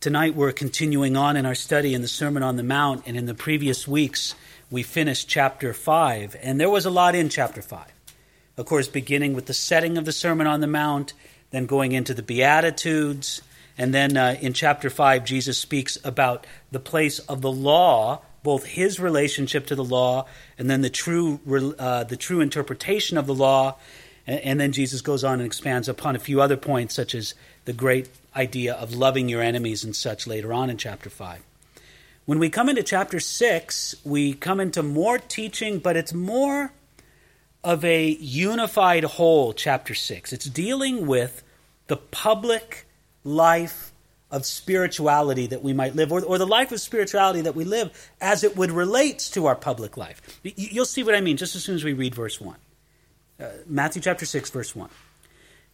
Tonight we're continuing on in our study in the Sermon on the Mount, and in the previous weeks we finished chapter 5, and there was a lot in chapter 5. Of course, beginning with the setting of the Sermon on the Mount, then going into the Beatitudes, and then uh, in chapter 5, Jesus speaks about the place of the law, both his relationship to the law, and then the true, uh, the true interpretation of the law. And, and then Jesus goes on and expands upon a few other points, such as the great idea of loving your enemies and such later on in chapter 5. When we come into chapter 6, we come into more teaching, but it's more of a unified whole, chapter 6. It's dealing with the public life of spirituality that we might live, or, or the life of spirituality that we live as it would relate to our public life. You'll see what I mean just as soon as we read verse 1. Uh, Matthew chapter 6, verse 1.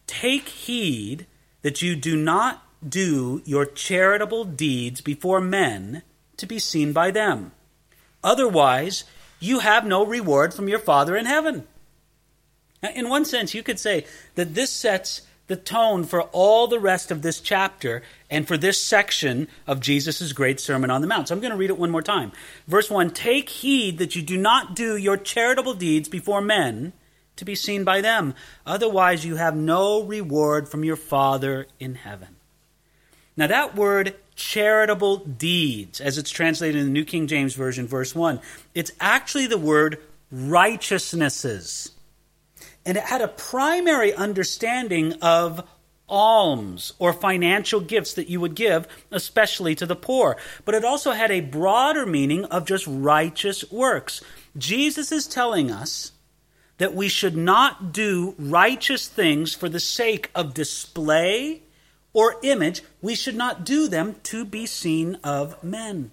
Take heed that you do not do your charitable deeds before men to be seen by them. Otherwise, you have no reward from your Father in heaven. Now, in one sense, you could say that this sets the tone for all the rest of this chapter and for this section of Jesus' great Sermon on the Mount. So I'm going to read it one more time. Verse 1 Take heed that you do not do your charitable deeds before men to be seen by them. Otherwise, you have no reward from your Father in heaven. Now, that word charitable deeds, as it's translated in the New King James Version, verse 1, it's actually the word righteousnesses. And it had a primary understanding of alms or financial gifts that you would give, especially to the poor. But it also had a broader meaning of just righteous works. Jesus is telling us that we should not do righteous things for the sake of display or image. We should not do them to be seen of men.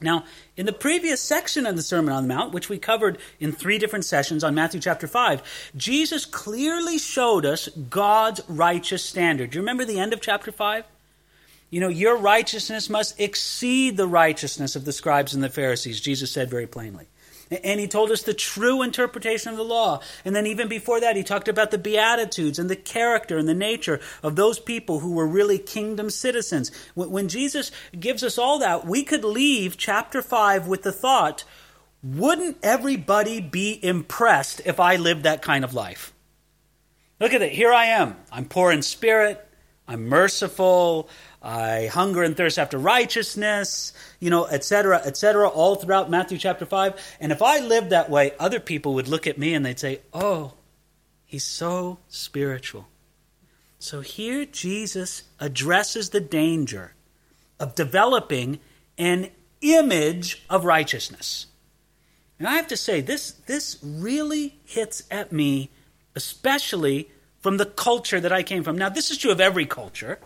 Now, in the previous section of the Sermon on the Mount, which we covered in three different sessions on Matthew chapter 5, Jesus clearly showed us God's righteous standard. Do you remember the end of chapter 5? You know, your righteousness must exceed the righteousness of the scribes and the Pharisees, Jesus said very plainly. And he told us the true interpretation of the law. And then, even before that, he talked about the Beatitudes and the character and the nature of those people who were really kingdom citizens. When Jesus gives us all that, we could leave chapter 5 with the thought wouldn't everybody be impressed if I lived that kind of life? Look at it. Here I am. I'm poor in spirit. I'm merciful. I hunger and thirst after righteousness, you know, etc., etc., all throughout Matthew chapter 5. And if I lived that way, other people would look at me and they'd say, oh, he's so spiritual. So here Jesus addresses the danger of developing an image of righteousness. And I have to say, this, this really hits at me, especially from the culture that I came from. Now, this is true of every culture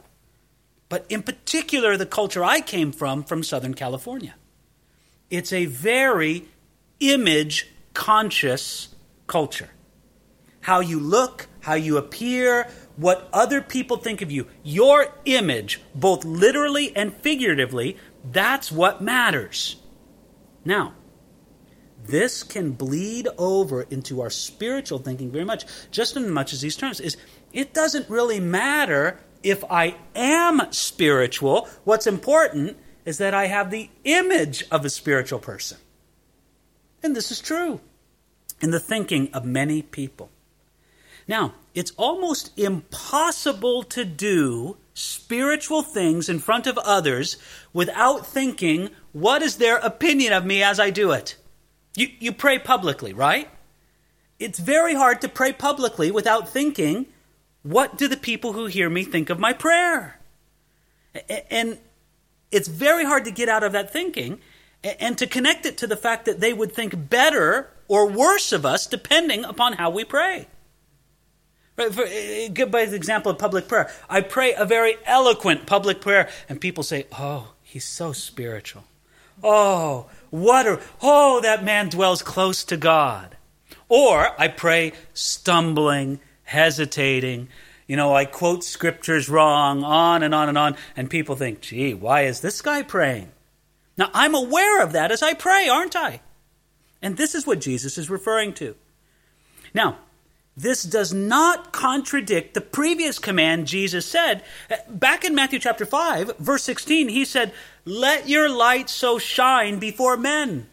but in particular, the culture I came from, from Southern California. It's a very image conscious culture. How you look, how you appear, what other people think of you, your image, both literally and figuratively, that's what matters. Now, this can bleed over into our spiritual thinking very much, just as much as these terms is it doesn't really matter if I am spiritual, what's important is that I have the image of a spiritual person. And this is true in the thinking of many people. Now, it's almost impossible to do spiritual things in front of others without thinking, what is their opinion of me as I do it? You, you pray publicly, right? It's very hard to pray publicly without thinking, what do the people who hear me think of my prayer? And it's very hard to get out of that thinking and to connect it to the fact that they would think better or worse of us depending upon how we pray. For, give by the example of public prayer. I pray a very eloquent public prayer, and people say, Oh, he's so spiritual. Oh, what a, oh, that man dwells close to God. Or I pray stumbling hesitating. You know, I quote scriptures wrong, on and on and on, and people think, gee, why is this guy praying? Now, I'm aware of that as I pray, aren't I? And this is what Jesus is referring to. Now, this does not contradict the previous command Jesus said. Back in Matthew chapter 5, verse 16, he said, Let your light so shine before men.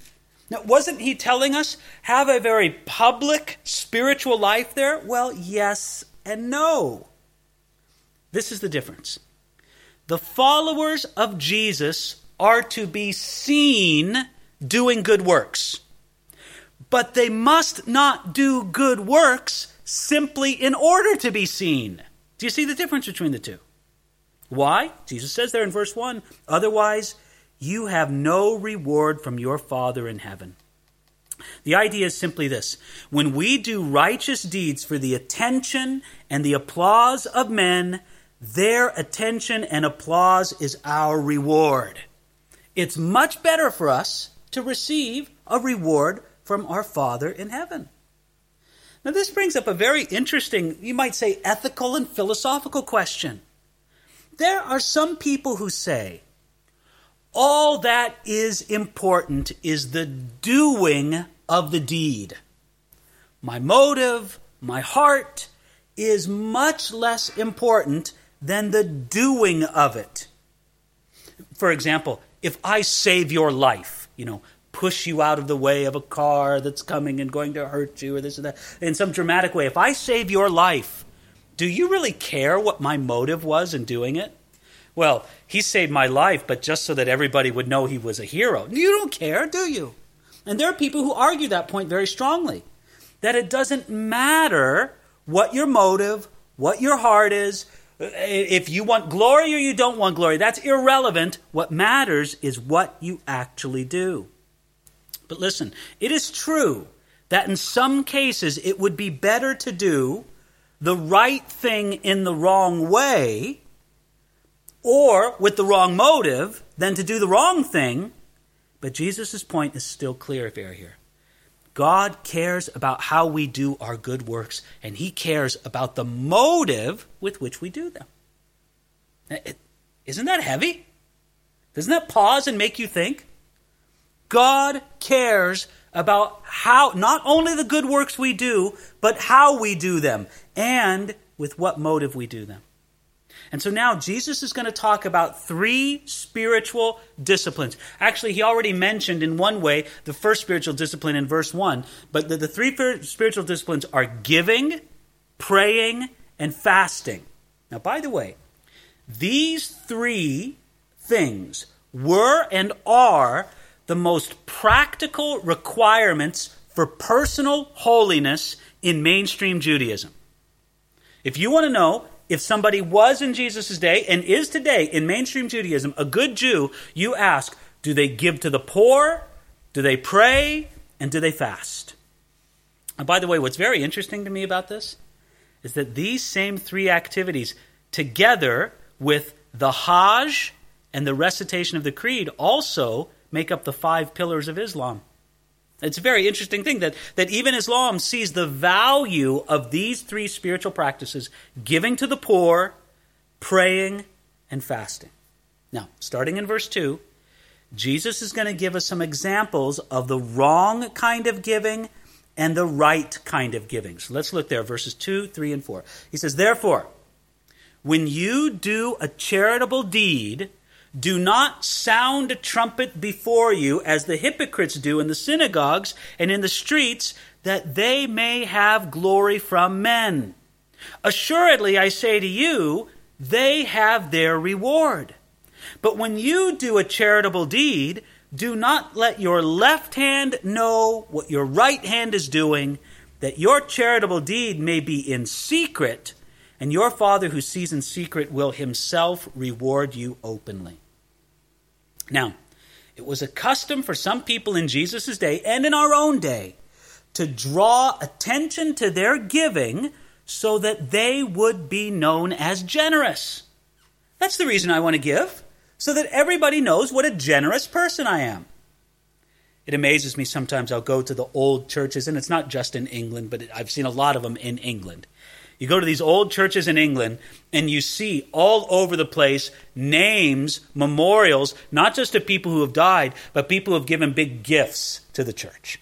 Now, wasn't he telling us have a very public spiritual life there? Well, yes and no. This is the difference. The followers of Jesus are to be seen doing good works. But they must not do good works simply in order to be seen. Do you see the difference between the two? Why? Jesus says there in verse 1 Otherwise, you have no reward from your Father in heaven. The idea is simply this when we do righteous deeds for the attention and the applause of men, their attention and applause is our reward. It's much better for us to receive a reward from our Father in heaven. Now, this brings up a very interesting, you might say, ethical and philosophical question. There are some people who say all that is important is the doing of the deed. My motive, my heart, is much less important than the doing of it. For example, if I save your life, you know, push you out of the way of a car that's coming and going to hurt you or this or that in some dramatic way, if I save your life, do you really care what my motive was in doing it? Well, he saved my life, but just so that everybody would know he was a hero. You don't care, do you? And there are people who argue that point very strongly that it doesn't matter what your motive, what your heart is, if you want glory or you don't want glory, that's irrelevant. What matters is what you actually do. But listen, it is true that in some cases it would be better to do the right thing in the wrong way or with the wrong motive than to do the wrong thing. But Jesus' point is still clear if you're here. God cares about how we do our good works, and He cares about the motive with which we do them. Isn't that heavy? Doesn't that pause and make you think? God cares about how, not only the good works we do, but how we do them and with what motive we do them. And so now Jesus is going to talk about three spiritual disciplines. Actually, he already mentioned in one way the first spiritual discipline in verse 1, but the, the three spiritual disciplines are giving, praying, and fasting. Now, by the way, these three things were and are the most practical requirements for personal holiness in mainstream Judaism. If you want to know if somebody was in Jesus' day and is today in mainstream Judaism a good Jew, you ask, do they give to the poor? Do they pray? And do they fast? And by the way, what's very interesting to me about this is that these same three activities, together with the Hajj and the recitation of the Creed, also make up the five pillars of Islam. It's a very interesting thing that, that even Islam sees the value of these three spiritual practices giving to the poor, praying, and fasting. Now, starting in verse 2, Jesus is going to give us some examples of the wrong kind of giving and the right kind of giving. So let's look there, verses 2, 3, and 4. He says, Therefore, when you do a charitable deed, do not sound a trumpet before you, as the hypocrites do in the synagogues and in the streets, that they may have glory from men. Assuredly, I say to you, they have their reward. But when you do a charitable deed, do not let your left hand know what your right hand is doing, that your charitable deed may be in secret and your Father who sees in secret will himself reward you openly. Now, it was a custom for some people in Jesus' day and in our own day to draw attention to their giving so that they would be known as generous. That's the reason I want to give, so that everybody knows what a generous person I am. It amazes me sometimes I'll go to the old churches, and it's not just in England, but I've seen a lot of them in England. You go to these old churches in England and you see all over the place names, memorials, not just of people who have died, but people who have given big gifts to the church.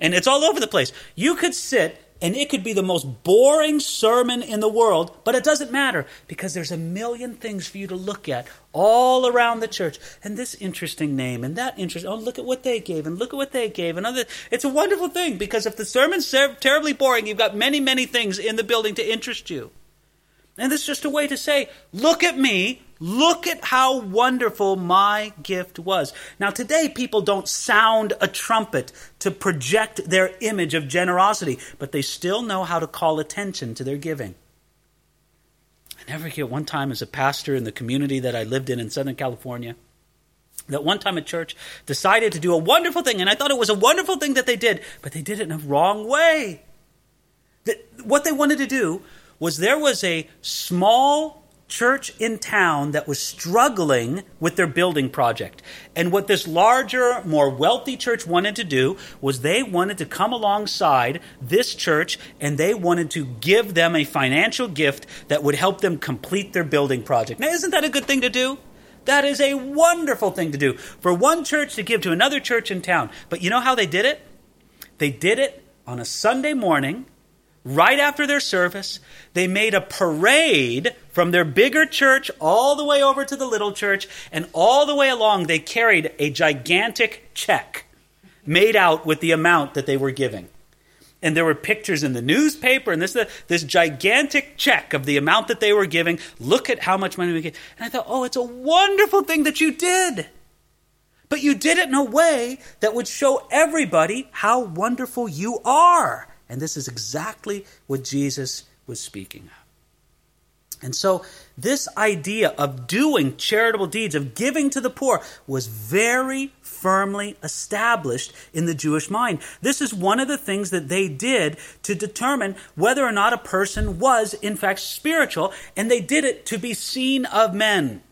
And it's all over the place. You could sit and it could be the most boring sermon in the world, but it doesn't matter because there's a million things for you to look at all around the church. And this interesting name and that interest. Oh, look at what they gave and look at what they gave and other. It's a wonderful thing because if the sermon's terribly boring, you've got many, many things in the building to interest you. And this is just a way to say, look at me, look at how wonderful my gift was. Now, today, people don't sound a trumpet to project their image of generosity, but they still know how to call attention to their giving. I never forget one time as a pastor in the community that I lived in in Southern California that one time a church decided to do a wonderful thing, and I thought it was a wonderful thing that they did, but they did it in a wrong way. That what they wanted to do was there was a small church in town that was struggling with their building project. And what this larger, more wealthy church wanted to do was they wanted to come alongside this church and they wanted to give them a financial gift that would help them complete their building project. Now, isn't that a good thing to do? That is a wonderful thing to do for one church to give to another church in town. But you know how they did it? They did it on a Sunday morning right after their service, they made a parade from their bigger church all the way over to the little church, and all the way along, they carried a gigantic check made out with the amount that they were giving. And there were pictures in the newspaper, and this uh, this gigantic check of the amount that they were giving. Look at how much money we get. And I thought, oh, it's a wonderful thing that you did. But you did it in a way that would show everybody how wonderful you are. And this is exactly what Jesus was speaking of. And so, this idea of doing charitable deeds, of giving to the poor, was very firmly established in the Jewish mind. This is one of the things that they did to determine whether or not a person was, in fact, spiritual, and they did it to be seen of men.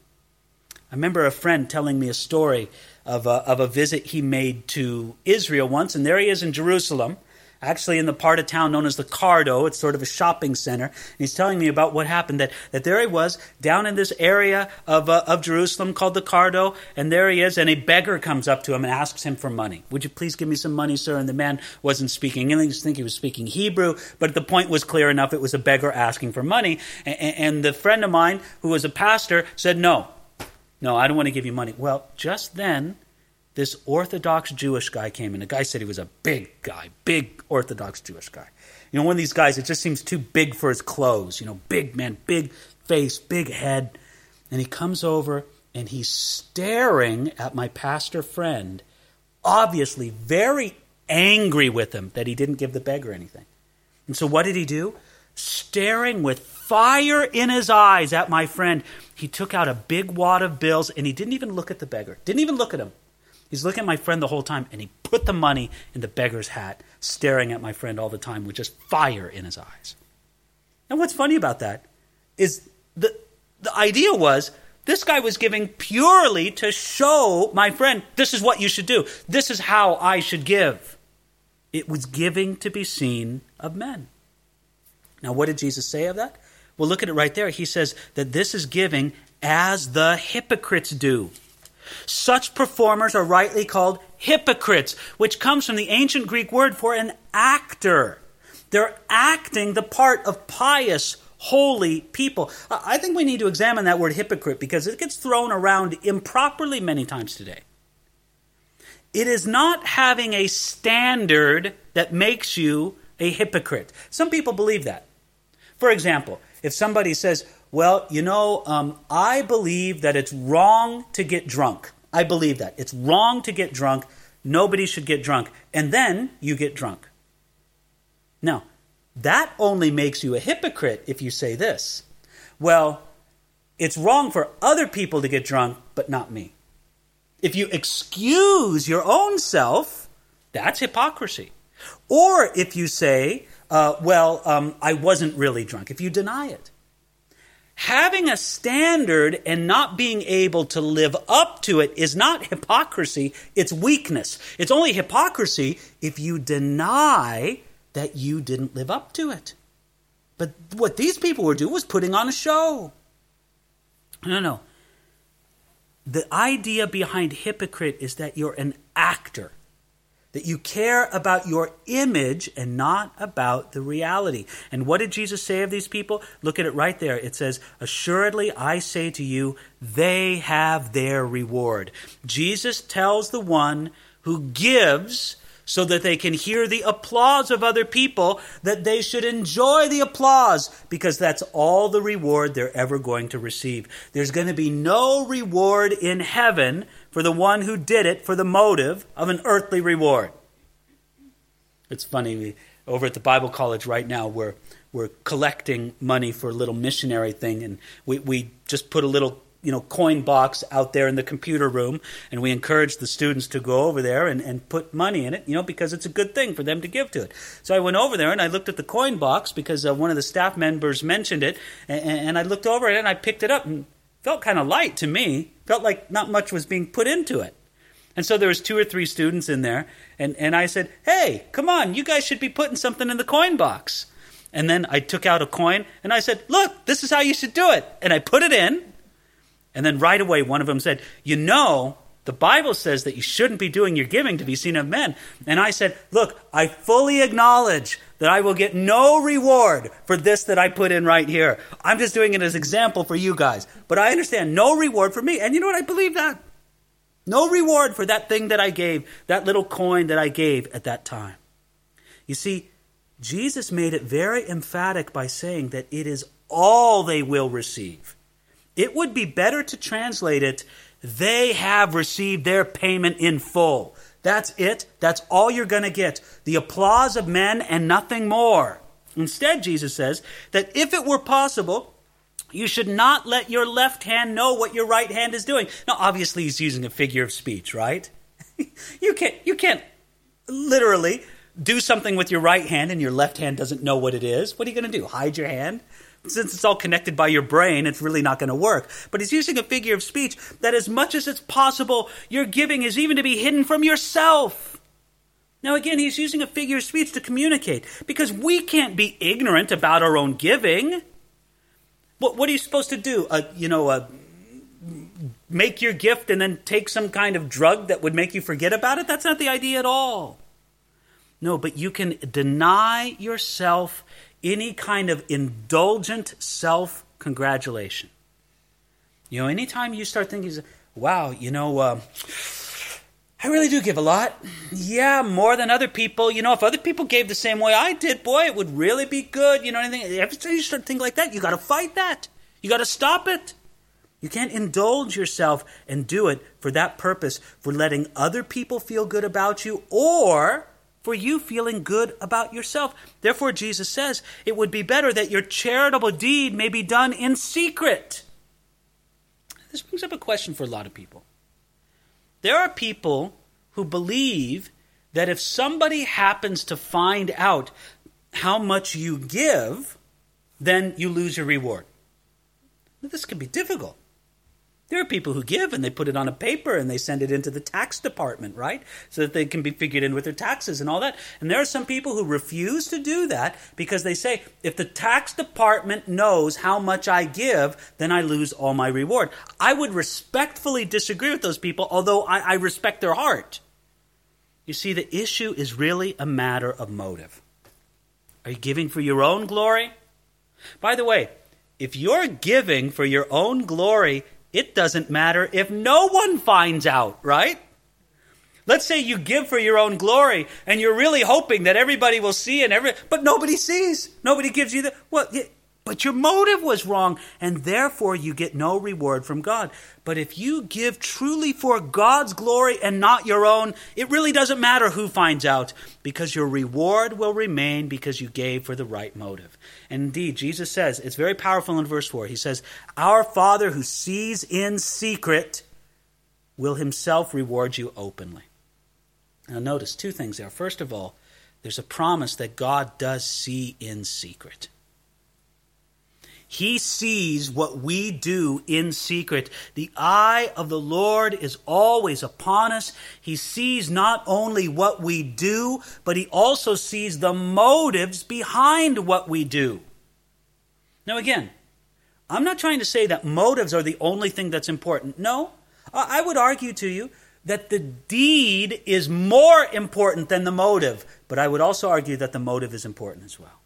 I remember a friend telling me a story of a, of a visit he made to Israel once, and there he is in Jerusalem actually in the part of town known as the Cardo. It's sort of a shopping center. And he's telling me about what happened. That, that there he was down in this area of, uh, of Jerusalem called the Cardo, and there he is, and a beggar comes up to him and asks him for money. Would you please give me some money, sir? And the man wasn't speaking English. I think he was speaking Hebrew, but the point was clear enough. It was a beggar asking for money. And, and the friend of mine, who was a pastor, said, No, no, I don't want to give you money. Well, just then, this Orthodox Jewish guy came in. The guy said he was a big guy, big Orthodox Jewish guy. You know, one of these guys, it just seems too big for his clothes. You know, big man, big face, big head. And he comes over and he's staring at my pastor friend, obviously very angry with him that he didn't give the beggar anything. And so what did he do? Staring with fire in his eyes at my friend, he took out a big wad of bills and he didn't even look at the beggar. Didn't even look at him. He's looking at my friend the whole time, and he put the money in the beggar's hat, staring at my friend all the time with just fire in his eyes. And what's funny about that is the, the idea was this guy was giving purely to show my friend, this is what you should do. This is how I should give. It was giving to be seen of men. Now, what did Jesus say of that? Well, look at it right there. He says that this is giving as the hypocrites do. Such performers are rightly called hypocrites, which comes from the ancient Greek word for an actor. They're acting the part of pious, holy people. I think we need to examine that word hypocrite because it gets thrown around improperly many times today. It is not having a standard that makes you a hypocrite. Some people believe that. For example, if somebody says, well, you know, um, I believe that it's wrong to get drunk. I believe that. It's wrong to get drunk. Nobody should get drunk. And then you get drunk. Now, that only makes you a hypocrite if you say this. Well, it's wrong for other people to get drunk, but not me. If you excuse your own self, that's hypocrisy. Or if you say, uh, well, um, I wasn't really drunk, if you deny it having a standard and not being able to live up to it is not hypocrisy, it's weakness. It's only hypocrisy if you deny that you didn't live up to it. But what these people were doing was putting on a show. No, no. The idea behind hypocrite is that you're an actor. That you care about your image and not about the reality. And what did Jesus say of these people? Look at it right there. It says, Assuredly, I say to you, they have their reward. Jesus tells the one who gives so that they can hear the applause of other people, that they should enjoy the applause because that's all the reward they're ever going to receive. There's going to be no reward in heaven for the one who did it for the motive of an earthly reward. It's funny, over at the Bible College right now, we're, we're collecting money for a little missionary thing, and we, we just put a little you know coin box out there in the computer room and we encourage the students to go over there and, and put money in it you know because it's a good thing for them to give to it so i went over there and i looked at the coin box because uh, one of the staff members mentioned it and, and i looked over it and i picked it up and felt kind of light to me felt like not much was being put into it. And so there was two or three students in there and, and i said hey come on you guys should be putting something in the coin box. And then i took out a coin and i said look this is how you should do it. And i put it in and then right away, one of them said, You know, the Bible says that you shouldn't be doing your giving to be seen of men. And I said, Look, I fully acknowledge that I will get no reward for this that I put in right here. I'm just doing it as example for you guys. But I understand no reward for me. And you know what? I believe that. No reward for that thing that I gave, that little coin that I gave at that time. You see, Jesus made it very emphatic by saying that it is all they will receive. It would be better to translate it, they have received their payment in full. That's it. That's all you're going to get. The applause of men and nothing more. Instead, Jesus says that if it were possible, you should not let your left hand know what your right hand is doing. Now, obviously, he's using a figure of speech, right? you can't, you can't literally do something with your right hand and your left hand doesn't know what it is. What are you going to do? Hide your hand? Since it's all connected by your brain, it's really not going to work. But he's using a figure of speech that, as much as it's possible, your giving is even to be hidden from yourself. Now, again, he's using a figure of speech to communicate because we can't be ignorant about our own giving. What, what are you supposed to do? Uh, you know, uh, make your gift and then take some kind of drug that would make you forget about it? That's not the idea at all. No, but you can deny yourself any kind of indulgent self congratulation. You know, anytime you start thinking, wow, you know, uh, I really do give a lot. Yeah, more than other people. You know, if other people gave the same way I did, boy, it would really be good. You know, anything. Every time you start thinking like that, you got to fight that. You got to stop it. You can't indulge yourself and do it for that purpose, for letting other people feel good about you, or for you feeling good about yourself. Therefore, Jesus says it would be better that your charitable deed may be done in secret. This brings up a question for a lot of people. There are people who believe that if somebody happens to find out how much you give, then you lose your reward. This can be difficult. There are people who give and they put it on a paper and they send it into the tax department, right? So that they can be figured in with their taxes and all that. And there are some people who refuse to do that because they say, if the tax department knows how much I give, then I lose all my reward. I would respectfully disagree with those people, although I, I respect their heart. You see, the issue is really a matter of motive. Are you giving for your own glory? By the way, if you're giving for your own glory, it doesn't matter if no one finds out, right? Let's say you give for your own glory and you're really hoping that everybody will see and every but nobody sees. Nobody gives you the well but your motive was wrong and therefore you get no reward from God. But if you give truly for God's glory and not your own, it really doesn't matter who finds out because your reward will remain because you gave for the right motive. And indeed, Jesus says, it's very powerful in verse 4. He says, Our Father who sees in secret will himself reward you openly. Now, notice two things there. First of all, there's a promise that God does see in secret. He sees what we do in secret. The eye of the Lord is always upon us. He sees not only what we do, but he also sees the motives behind what we do. Now, again, I'm not trying to say that motives are the only thing that's important. No, I would argue to you that the deed is more important than the motive, but I would also argue that the motive is important as well.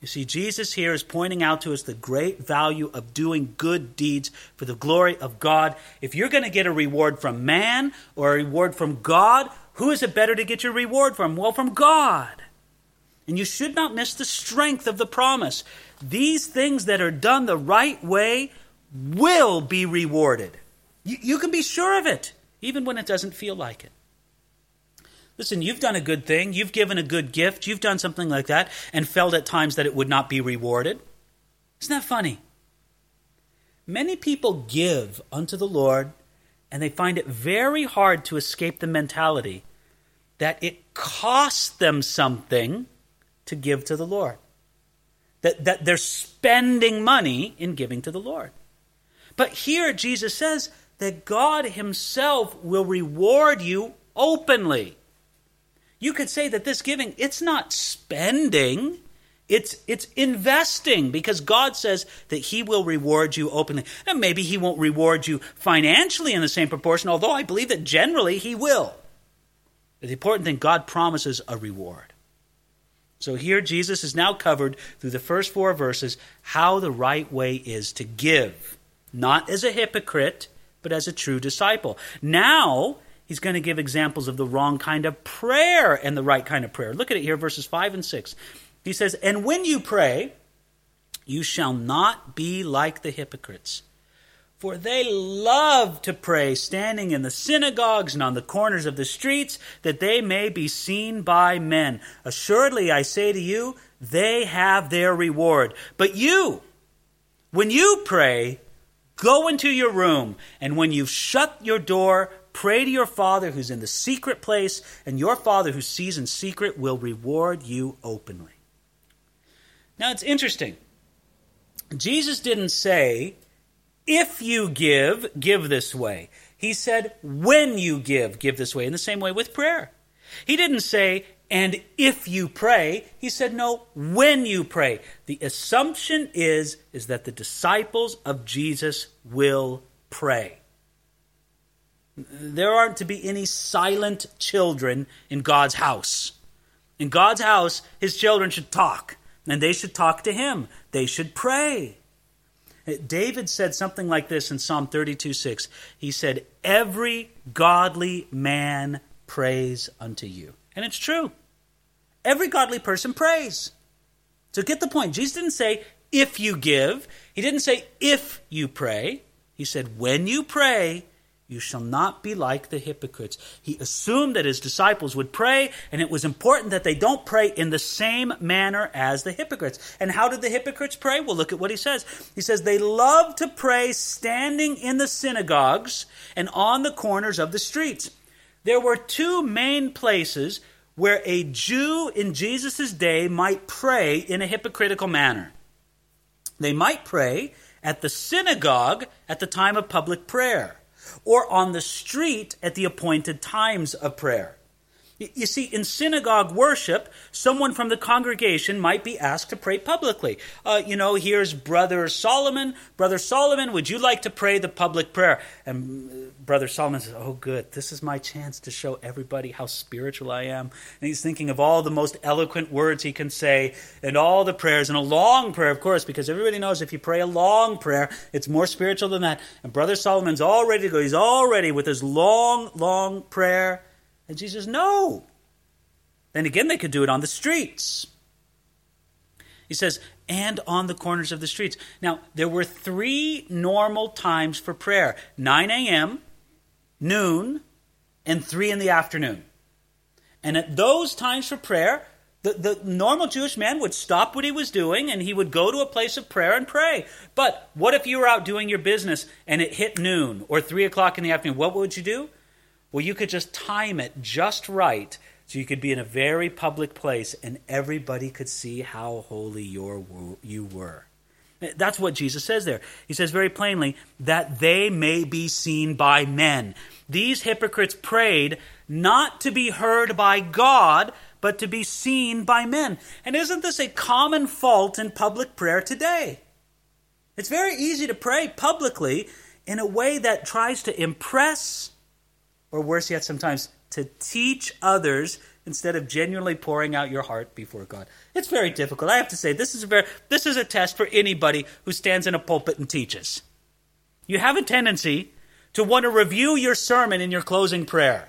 You see, Jesus here is pointing out to us the great value of doing good deeds for the glory of God. If you're going to get a reward from man or a reward from God, who is it better to get your reward from? Well, from God. And you should not miss the strength of the promise. These things that are done the right way will be rewarded. You, you can be sure of it, even when it doesn't feel like it. Listen, you've done a good thing, you've given a good gift, you've done something like that, and felt at times that it would not be rewarded. Isn't that funny? Many people give unto the Lord, and they find it very hard to escape the mentality that it costs them something to give to the Lord. That, that they're spending money in giving to the Lord. But here Jesus says that God Himself will reward you openly. You could say that this giving, it's not spending, it's it's investing because God says that He will reward you openly. And maybe He won't reward you financially in the same proportion, although I believe that generally He will. The important thing, God promises a reward. So here Jesus is now covered through the first four verses how the right way is to give, not as a hypocrite, but as a true disciple. Now he's going to give examples of the wrong kind of prayer and the right kind of prayer. Look at it here, verses 5 and 6. He says, And when you pray, you shall not be like the hypocrites. For they love to pray standing in the synagogues and on the corners of the streets, that they may be seen by men. Assuredly, I say to you, they have their reward. But you, when you pray, go into your room, and when you've shut your door, Pray to your Father who's in the secret place, and your Father who sees in secret will reward you openly. Now it's interesting. Jesus didn't say, if you give, give this way. He said, when you give, give this way. In the same way with prayer. He didn't say, and if you pray. He said, no, when you pray. The assumption is, is that the disciples of Jesus will pray. There aren't to be any silent children in God's house. In God's house, his children should talk, and they should talk to him. They should pray. David said something like this in Psalm 32 6. He said, Every godly man prays unto you. And it's true. Every godly person prays. So get the point. Jesus didn't say, if you give. He didn't say, if you pray. He said, when you pray, you shall not be like the hypocrites. He assumed that his disciples would pray, and it was important that they don't pray in the same manner as the hypocrites. And how did the hypocrites pray? Well, look at what he says. He says, They love to pray standing in the synagogues and on the corners of the streets. There were two main places where a Jew in Jesus' day might pray in a hypocritical manner. They might pray at the synagogue at the time of public prayer or on the street at the appointed times of prayer. You see, in synagogue worship, someone from the congregation might be asked to pray publicly. Uh, you know, here's Brother Solomon. Brother Solomon, would you like to pray the public prayer? And uh, Brother Solomon says, Oh, good. This is my chance to show everybody how spiritual I am. And he's thinking of all the most eloquent words he can say and all the prayers, and a long prayer, of course, because everybody knows if you pray a long prayer, it's more spiritual than that. And Brother Solomon's all ready to go. He's all ready with his long, long prayer. And Jesus, no. Then again, they could do it on the streets. He says, and on the corners of the streets. Now, there were three normal times for prayer 9 a.m., noon, and 3 in the afternoon. And at those times for prayer, the, the normal Jewish man would stop what he was doing and he would go to a place of prayer and pray. But what if you were out doing your business and it hit noon or 3 o'clock in the afternoon? What would you do? Well, you could just time it just right so you could be in a very public place and everybody could see how holy your, you were. That's what Jesus says there. He says very plainly that they may be seen by men. These hypocrites prayed not to be heard by God, but to be seen by men. And isn't this a common fault in public prayer today? It's very easy to pray publicly in a way that tries to impress or worse yet, sometimes to teach others instead of genuinely pouring out your heart before God. It's very difficult. I have to say this is a very this is a test for anybody who stands in a pulpit and teaches. You have a tendency to want to review your sermon in your closing prayer.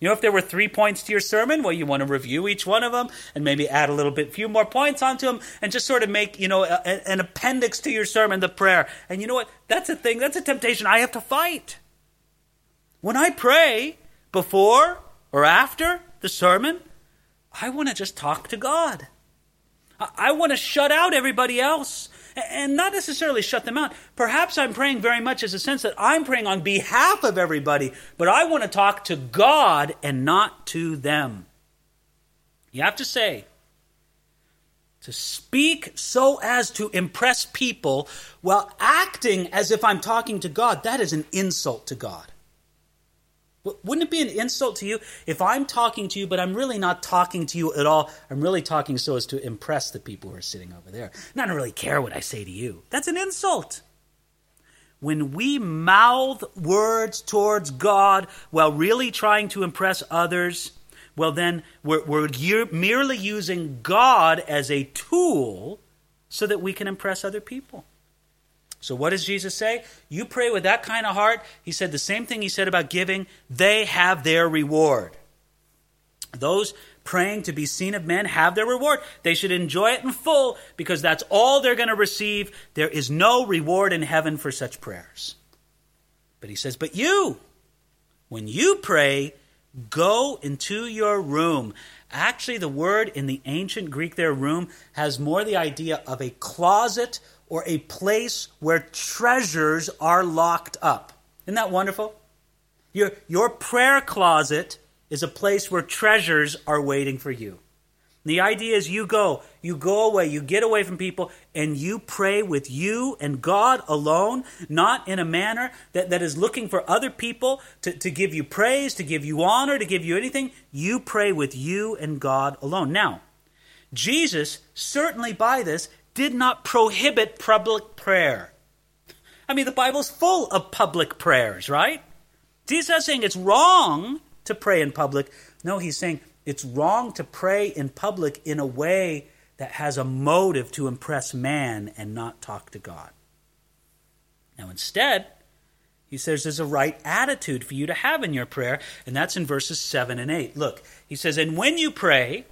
You know, if there were three points to your sermon, well, you want to review each one of them and maybe add a little bit, few more points onto them, and just sort of make, you know, a, an appendix to your sermon, the prayer. And you know what? That's a thing. That's a temptation I have to fight. When I pray before or after the sermon, I want to just talk to God. I want to shut out everybody else and not necessarily shut them out. Perhaps I'm praying very much as a sense that I'm praying on behalf of everybody, but I want to talk to God and not to them. You have to say, to speak so as to impress people while acting as if I'm talking to God, that is an insult to God. Wouldn't it be an insult to you if I'm talking to you, but I'm really not talking to you at all? I'm really talking so as to impress the people who are sitting over there. And I don't really care what I say to you. That's an insult. When we mouth words towards God while really trying to impress others, well, then we're, we're merely using God as a tool so that we can impress other people. So, what does Jesus say? You pray with that kind of heart. He said the same thing he said about giving. They have their reward. Those praying to be seen of men have their reward. They should enjoy it in full because that's all they're going to receive. There is no reward in heaven for such prayers. But he says, But you, when you pray, go into your room. Actually, the word in the ancient Greek there, room, has more the idea of a closet or a place where treasures are locked up. Isn't that wonderful? Your, your prayer closet is a place where treasures are waiting for you. The idea is you go, you go away, you get away from people, and you pray with you and God alone, not in a manner that, that is looking for other people to, to give you praise, to give you honor, to give you anything. You pray with you and God alone. Now, Jesus, certainly by this, did not prohibit public prayer. I mean, the Bible's full of public prayers, right? Jesus is saying it's wrong to pray in public. No, he's saying it's wrong to pray in public in a way that has a motive to impress man and not talk to God. Now, instead, he says there's a right attitude for you to have in your prayer, and that's in verses 7 and 8. Look, he says, And when you pray,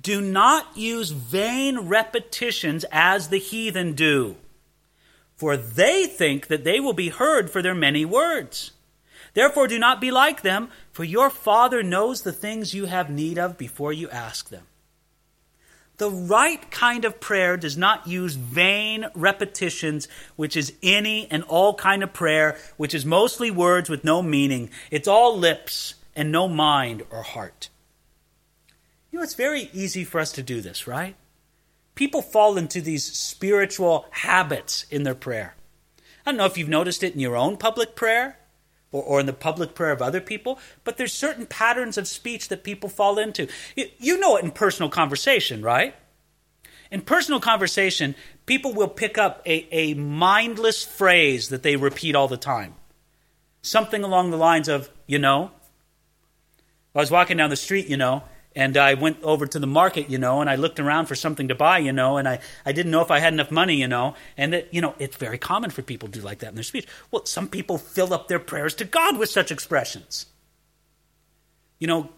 do not use vain repetitions as the heathen do, for they think that they will be heard for their many words. Therefore, do not be like them, for your Father knows the things you have need of before you ask them. The right kind of prayer does not use vain repetitions, which is any and all kind of prayer, which is mostly words with no meaning. It's all lips and no mind or heart. Know, it's very easy for us to do this, right? People fall into these spiritual habits in their prayer. I don't know if you've noticed it in your own public prayer or, or in the public prayer of other people, but there's certain patterns of speech that people fall into. You, you know it in personal conversation, right? In personal conversation, people will pick up a, a mindless phrase that they repeat all the time. Something along the lines of, you know, I was walking down the street, you know, and I went over to the market, you know, and I looked around for something to buy, you know, and I, I didn't know if I had enough money, you know, and that, you know, it's very common for people to do like that in their speech. Well, some people fill up their prayers to God with such expressions. You know,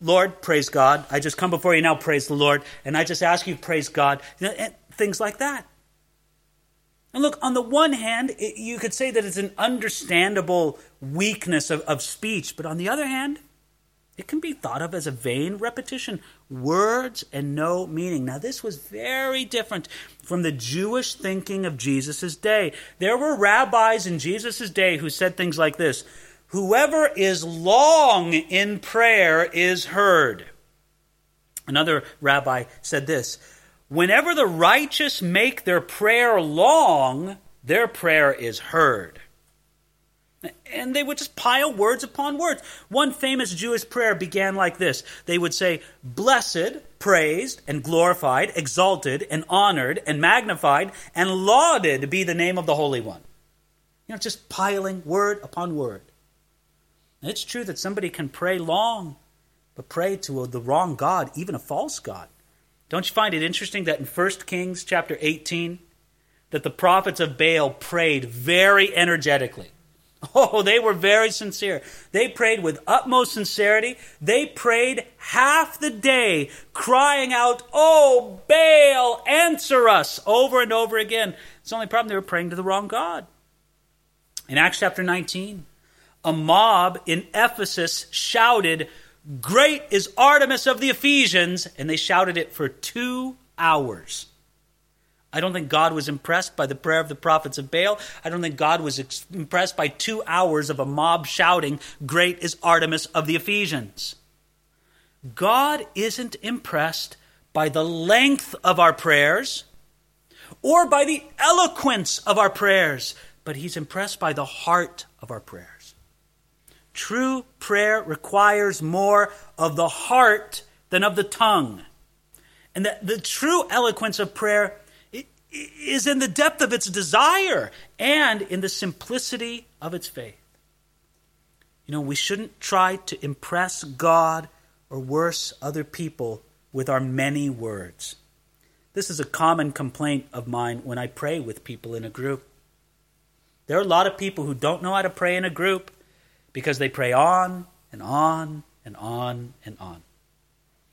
Lord, praise God. I just come before you now, praise the Lord, and I just ask you, praise God. Know, things like that. And look, on the one hand, it, you could say that it's an understandable weakness of, of speech, but on the other hand, it can be thought of as a vain repetition, words and no meaning. Now, this was very different from the Jewish thinking of Jesus' day. There were rabbis in Jesus' day who said things like this Whoever is long in prayer is heard. Another rabbi said this Whenever the righteous make their prayer long, their prayer is heard. And they would just pile words upon words. One famous Jewish prayer began like this They would say, Blessed, praised, and glorified, exalted, and honored, and magnified, and lauded be the name of the Holy One. You know, just piling word upon word. It's true that somebody can pray long, but pray to the wrong God, even a false God. Don't you find it interesting that in 1 Kings chapter 18, that the prophets of Baal prayed very energetically? Oh, they were very sincere. They prayed with utmost sincerity. They prayed half the day, crying out, Oh, Baal, answer us, over and over again. It's the only problem, they were praying to the wrong God. In Acts chapter 19, a mob in Ephesus shouted, Great is Artemis of the Ephesians, and they shouted it for two hours. I don't think God was impressed by the prayer of the prophets of Baal. I don't think God was ex- impressed by two hours of a mob shouting, Great is Artemis of the Ephesians. God isn't impressed by the length of our prayers or by the eloquence of our prayers, but He's impressed by the heart of our prayers. True prayer requires more of the heart than of the tongue. And the, the true eloquence of prayer is in the depth of its desire and in the simplicity of its faith. You know, we shouldn't try to impress God or worse, other people with our many words. This is a common complaint of mine when I pray with people in a group. There are a lot of people who don't know how to pray in a group because they pray on and on and on and on.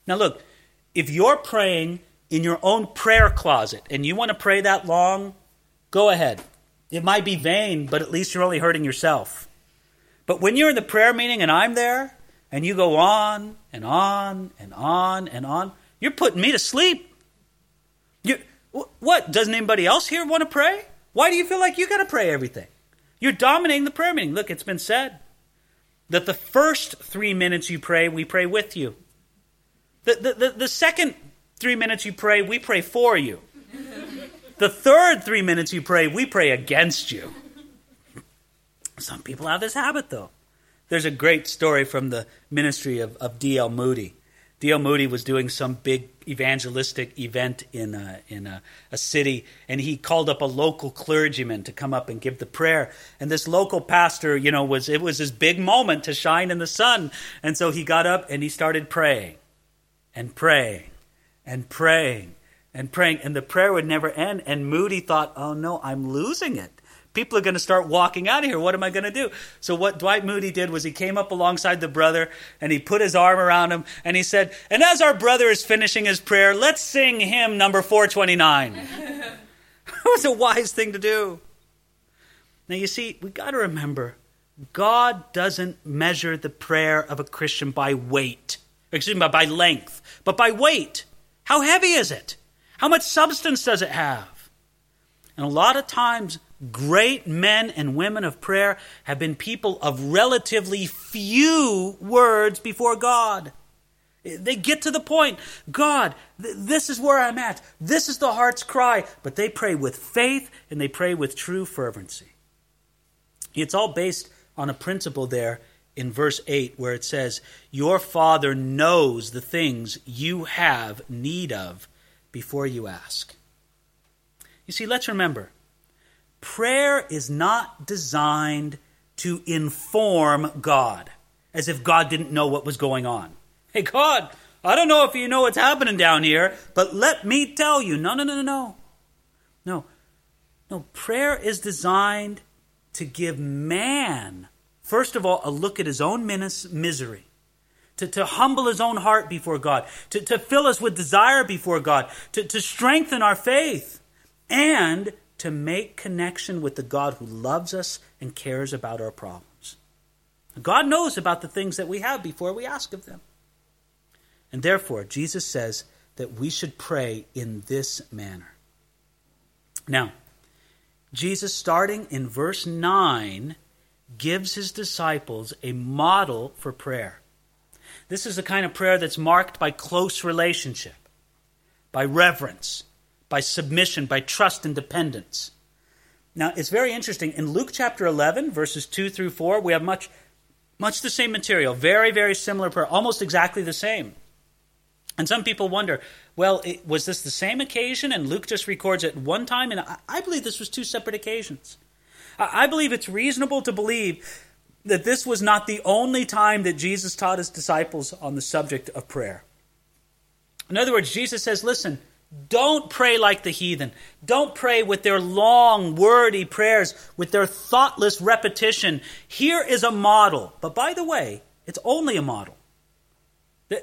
Now, look, if you're praying in your own prayer closet and you want to pray that long, go ahead. It might be vain, but at least you're only hurting yourself. But when you're in the prayer meeting and I'm there, and you go on and on and on and on, you're putting me to sleep. You, what? Doesn't anybody else here want to pray? Why do you feel like you got to pray everything? You're dominating the prayer meeting. Look, it's been said that the first three minutes you pray, we pray with you. The, the, the, the second three minutes you pray, we pray for you. The third three minutes you pray, we pray against you. Some people have this habit, though. There's a great story from the ministry of, of D.L. Moody. D.L. Moody was doing some big evangelistic event in, a, in a, a, city, and he called up a local clergyman to come up and give the prayer. And this local pastor, you know, was it was his big moment to shine in the sun. And so he got up and he started praying and praying and praying and praying, and the prayer would never end. And Moody thought, oh no, I'm losing it. People are going to start walking out of here. What am I going to do? So, what Dwight Moody did was he came up alongside the brother and he put his arm around him and he said, And as our brother is finishing his prayer, let's sing hymn number 429. it was a wise thing to do. Now, you see, we got to remember God doesn't measure the prayer of a Christian by weight, excuse me, by length, but by weight. How heavy is it? How much substance does it have? And a lot of times, great men and women of prayer have been people of relatively few words before God. They get to the point God, th- this is where I'm at. This is the heart's cry. But they pray with faith and they pray with true fervency. It's all based on a principle there in verse 8 where it says, Your Father knows the things you have need of before you ask. You see, let's remember prayer is not designed to inform God, as if God didn't know what was going on. Hey, God, I don't know if you know what's happening down here, but let me tell you. No, no, no, no, no. No. No, prayer is designed to give man First of all, a look at his own misery, to, to humble his own heart before God, to, to fill us with desire before God, to, to strengthen our faith, and to make connection with the God who loves us and cares about our problems. God knows about the things that we have before we ask of them. And therefore, Jesus says that we should pray in this manner. Now, Jesus, starting in verse 9, gives his disciples a model for prayer. This is the kind of prayer that's marked by close relationship, by reverence, by submission, by trust and dependence. Now, it's very interesting. In Luke chapter 11, verses 2 through 4, we have much, much the same material, very, very similar prayer, almost exactly the same. And some people wonder, well, it, was this the same occasion? And Luke just records it one time, and I, I believe this was two separate occasions. I believe it's reasonable to believe that this was not the only time that Jesus taught his disciples on the subject of prayer. In other words, Jesus says, listen, don't pray like the heathen. Don't pray with their long, wordy prayers, with their thoughtless repetition. Here is a model. But by the way, it's only a model. Uh,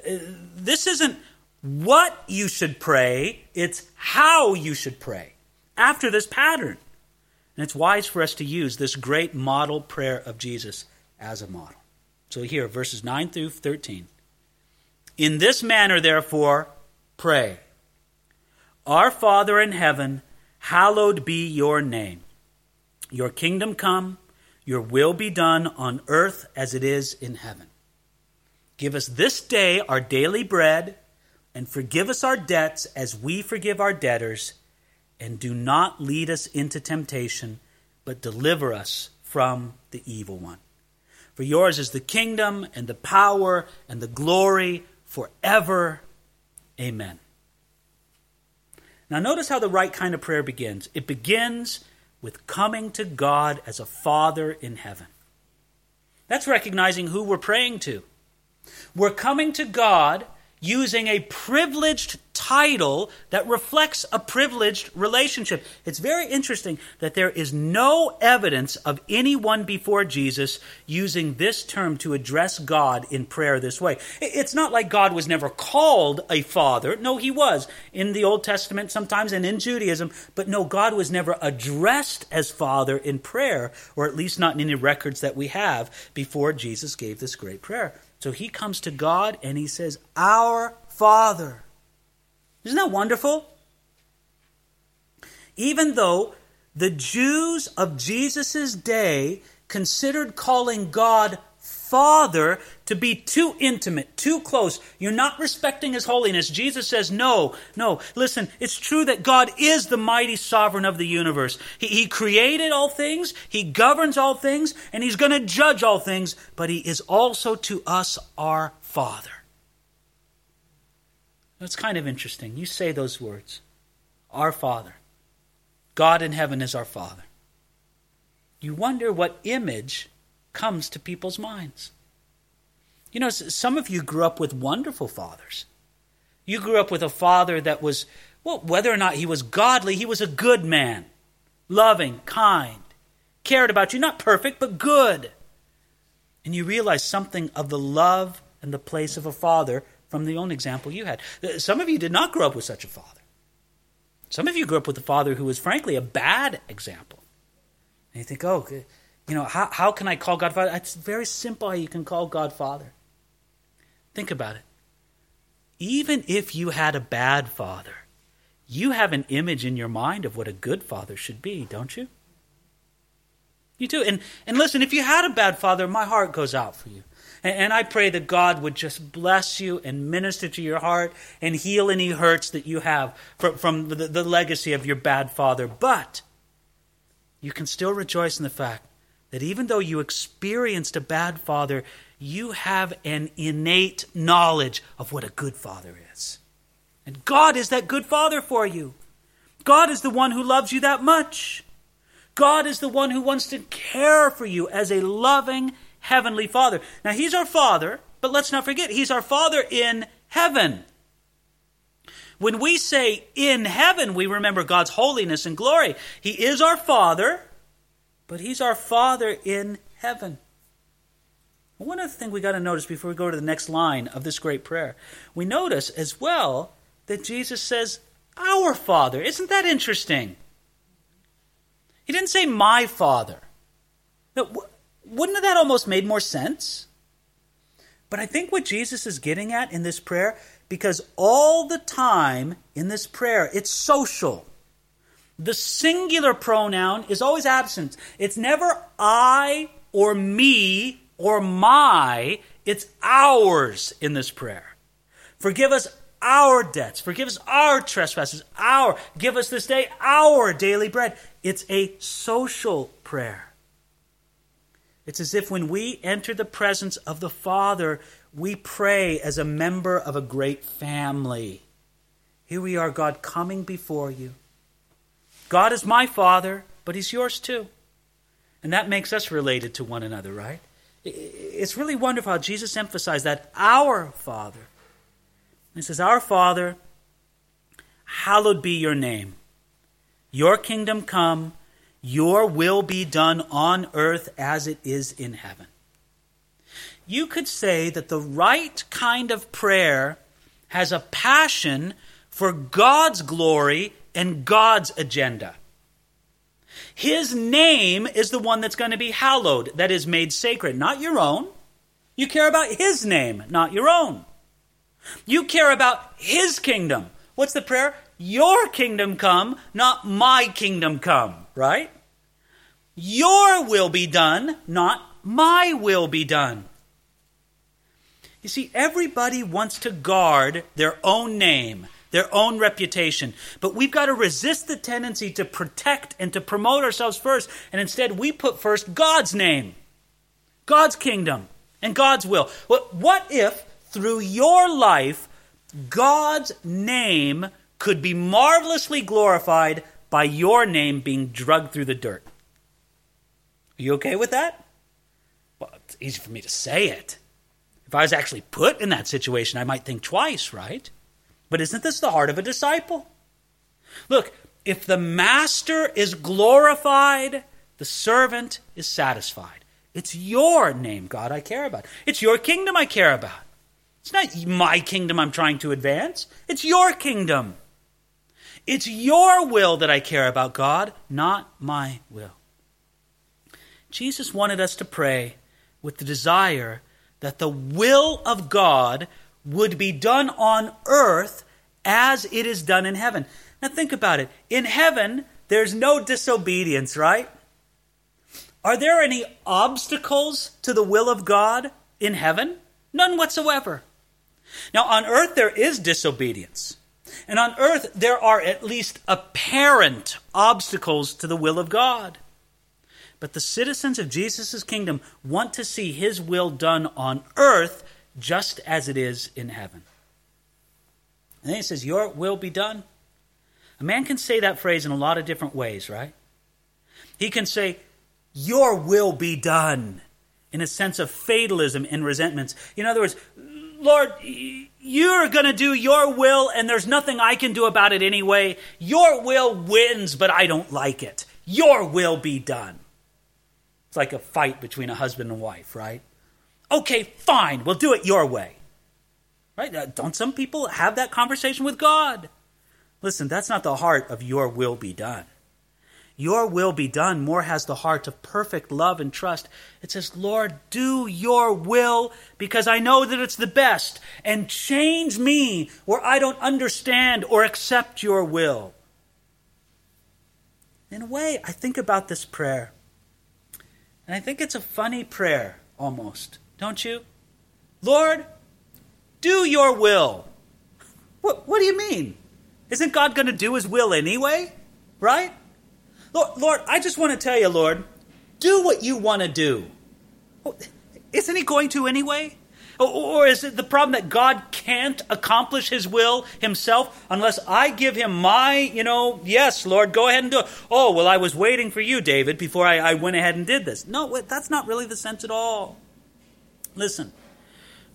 this isn't what you should pray, it's how you should pray after this pattern. And it's wise for us to use this great model prayer of Jesus as a model. So here, verses 9 through 13. In this manner, therefore, pray Our Father in heaven, hallowed be your name. Your kingdom come, your will be done on earth as it is in heaven. Give us this day our daily bread, and forgive us our debts as we forgive our debtors and do not lead us into temptation, but deliver us from the evil one. For yours is the kingdom and the power and the glory forever. Amen. Now, notice how the right kind of prayer begins. It begins with coming to God as a Father in heaven. That's recognizing who we're praying to. We're coming to God using a privileged title that reflects a privileged relationship. It's very interesting that there is no evidence of anyone before Jesus using this term to address God in prayer this way. It's not like God was never called a father. No, he was in the Old Testament sometimes and in Judaism, but no, God was never addressed as father in prayer, or at least not in any records that we have before Jesus gave this great prayer. So he comes to God and he says, Our Father. Isn't that wonderful? Even though the Jews of Jesus' day considered calling God Father to be too intimate, too close. You're not respecting His holiness. Jesus says, No, no. Listen, it's true that God is the mighty sovereign of the universe. He, he created all things, He governs all things, and He's going to judge all things, but He is also to us our Father. That's kind of interesting. You say those words Our Father. God in heaven is our Father. You wonder what image comes to people's minds. You know, some of you grew up with wonderful fathers. You grew up with a father that was, well, whether or not he was godly, he was a good man, loving, kind, cared about you, not perfect, but good. And you realize something of the love and the place of a father from the own example you had. Uh, some of you did not grow up with such a father. Some of you grew up with a father who was, frankly, a bad example. And you think, oh, you know, how, how can I call God Father? It's very simple how you can call God Father. Think about it. Even if you had a bad father, you have an image in your mind of what a good father should be, don't you? You do. And, and listen, if you had a bad father, my heart goes out for you. And, I pray that God would just bless you and minister to your heart and heal any hurts that you have from, the legacy of your bad father. But you can still rejoice in the fact that even though you experienced a bad father, you have an innate knowledge of what a good father is. And God is that good father for you. God is the one who loves you that much. God is the one who wants to care for you as a loving heavenly father. Now, He's our father, but let's not forget, He's our father in heaven. When we say in heaven, we remember God's holiness and glory. He is our father, but He's our Father in heaven. One other thing we got to notice before we go to the next line of this great prayer, we notice as well that Jesus says, Our Father. Isn't that interesting? He didn't say, My Father. Wouldn't that almost made more sense? But I think what Jesus is getting at in this prayer, because all the time in this prayer, it's social. The singular pronoun is always absent. It's never I or me or my, it's ours in this prayer. Forgive us our debts. Forgive us our trespasses. Our. Give us this day our daily bread. It's a social prayer. It's as if when we enter the presence of the Father, we pray as a member of a great family. Here we are, God, coming before you. God is my Father, but He's yours too. And that makes us related to one another, right? it's really wonderful how Jesus emphasized that our Father. He says, Our Father, hallowed be your name. Your kingdom come, your will be done on earth as it is in heaven. You could say that the right kind of prayer has a passion for God's glory and God's agenda. His name is the one that's going to be hallowed, that is made sacred, not your own. You care about His name, not your own. You care about His kingdom. What's the prayer? Your kingdom come, not my kingdom come, right? Your will be done, not my will be done. You see, everybody wants to guard their own name, their own reputation. But we've got to resist the tendency to protect and to promote ourselves first. And instead, we put first God's name, God's kingdom, and God's will. What if, through your life, God's name could be marvelously glorified by your name being drugged through the dirt. Are you okay with that? Well, it's easy for me to say it. If I was actually put in that situation, I might think twice, right? But isn't this the heart of a disciple? Look, if the master is glorified, the servant is satisfied. It's your name, God, I care about. It's your kingdom I care about. It's not my kingdom I'm trying to advance, it's your kingdom. It's your will that I care about, God, not my will. Jesus wanted us to pray with the desire that the will of God would be done on earth as it is done in heaven. Now think about it. In heaven, there's no disobedience, right? Are there any obstacles to the will of God in heaven? None whatsoever. Now, on earth, there is disobedience. And on earth, there are at least apparent obstacles to the will of God. But the citizens of Jesus' kingdom want to see his will done on earth just as it is in heaven. And then he says, Your will be done. A man can say that phrase in a lot of different ways, right? He can say, Your will be done, in a sense of fatalism and resentments. In other words, Lord, you're going to do your will, and there's nothing I can do about it anyway. Your will wins, but I don't like it. Your will be done. It's like a fight between a husband and wife, right? Okay, fine, we'll do it your way. Right? Uh, don't some people have that conversation with God? Listen, that's not the heart of your will be done. Your will be done more has the heart of perfect love and trust. It says, Lord, do your will because I know that it's the best, and change me where I don't understand or accept your will. In a way, I think about this prayer, and I think it's a funny prayer almost, don't you? Lord, do your will. What, what do you mean? Isn't God going to do his will anyway? Right? Lord, Lord, I just want to tell you, Lord, do what you want to do. Oh, isn't he going to anyway? Or is it the problem that God can't accomplish his will himself unless I give him my, you know, yes, Lord, go ahead and do it. Oh, well, I was waiting for you, David, before I, I went ahead and did this. No, that's not really the sense at all. Listen,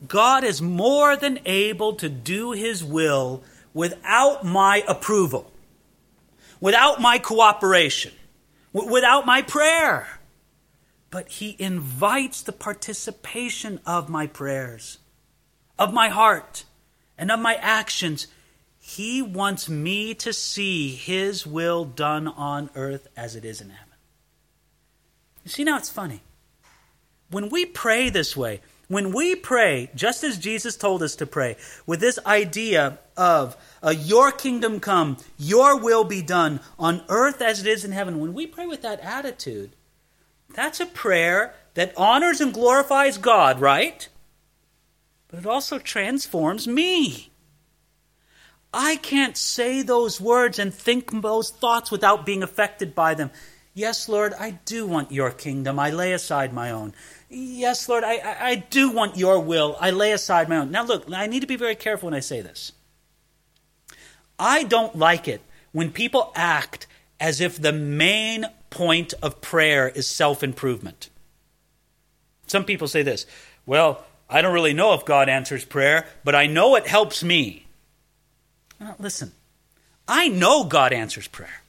God is more than able to do his will without my approval without my cooperation, without my prayer. But He invites the participation of my prayers, of my heart, and of my actions. He wants me to see His will done on earth as it is in heaven. You see, now it's funny. When we pray this way, when we pray, just as Jesus told us to pray, with this idea of uh, Your kingdom come, Your will be done on earth as it is in heaven, when we pray with that attitude, that's a prayer that honors and glorifies God, right? But it also transforms me. I can't say those words and think those thoughts without being affected by them. Yes, Lord, I do want your kingdom. I lay aside my own. Yes, Lord, I, I, I, do want your will. I lay aside my own. Now, look, I need to be very careful when I say this. I don't like it when people act as if the main point of prayer is self improvement. Some people say this Well, I don't really know if God answers prayer, but I know it helps me. Well, listen, I know God answers prayer.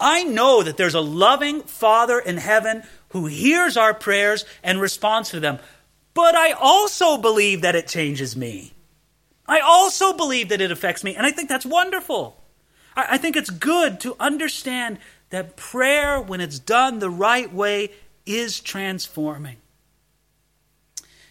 I know that there's a loving Father in heaven who hears our prayers and responds to them. But I also believe that it changes me. I also believe that it affects me. And I think that's wonderful. I, think it's good to understand that prayer, when it's done the right way, is transforming.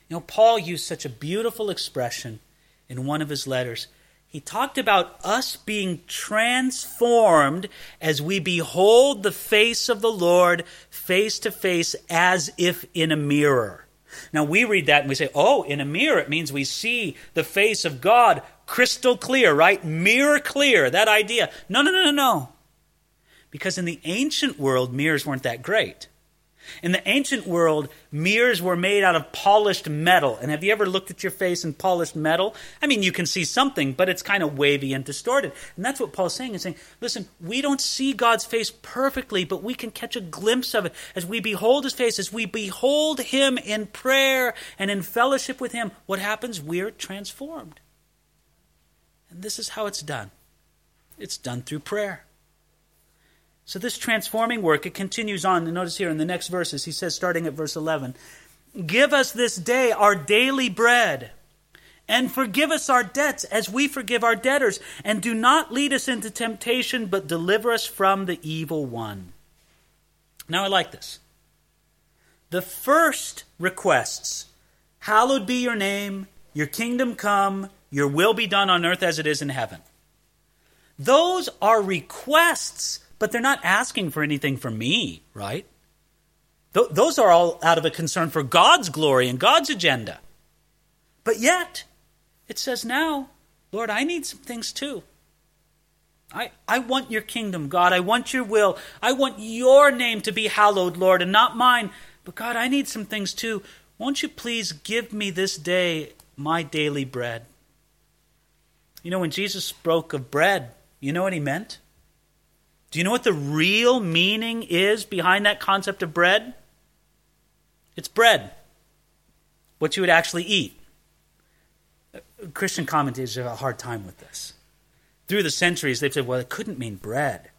You know, Paul used such a beautiful expression in one of his letters. He talked about us being transformed as we behold the face of the Lord face to face as if in a mirror. Now we read that and we say, oh, in a mirror, it means we see the face of God crystal clear, right? Mirror clear, that idea. No, no, no, no, no. Because in the ancient world, mirrors weren't that great. In the ancient world, mirrors were made out of polished metal. And have you ever looked at your face in polished metal? I mean, you can see something, but it's kind of wavy and distorted. And that's what Paul's saying. He's saying, listen, we don't see God's face perfectly, but we can catch a glimpse of it as we behold his face, as we behold him in prayer and in fellowship with him. What happens? We're transformed. And this is how it's done it's done through prayer. So this transforming work, it continues on. And notice here in the next verses, he says, starting at verse 11, Give us this day our daily bread, and forgive us our debts as we forgive our debtors, and do not lead us into temptation, but deliver us from the evil one. Now I like this. The first requests, hallowed be your name, your kingdom come, your will be done on earth as it is in heaven. Those are requests but they're not asking for anything from me, right? Th- those are all out of a concern for God's glory and God's agenda. But yet, it says now, Lord, I need some things too. I, I want your kingdom, God. I want your will. I want your name to be hallowed, Lord, and not mine. But God, I need some things too. Won't you please give me this day my daily bread? You know, when Jesus spoke of bread, you know what he meant? Do you know what the real meaning is behind that concept of bread? It's bread, what you would actually eat. Christian commentators have a hard time with this. Through the centuries, they've said, well, it couldn't mean bread.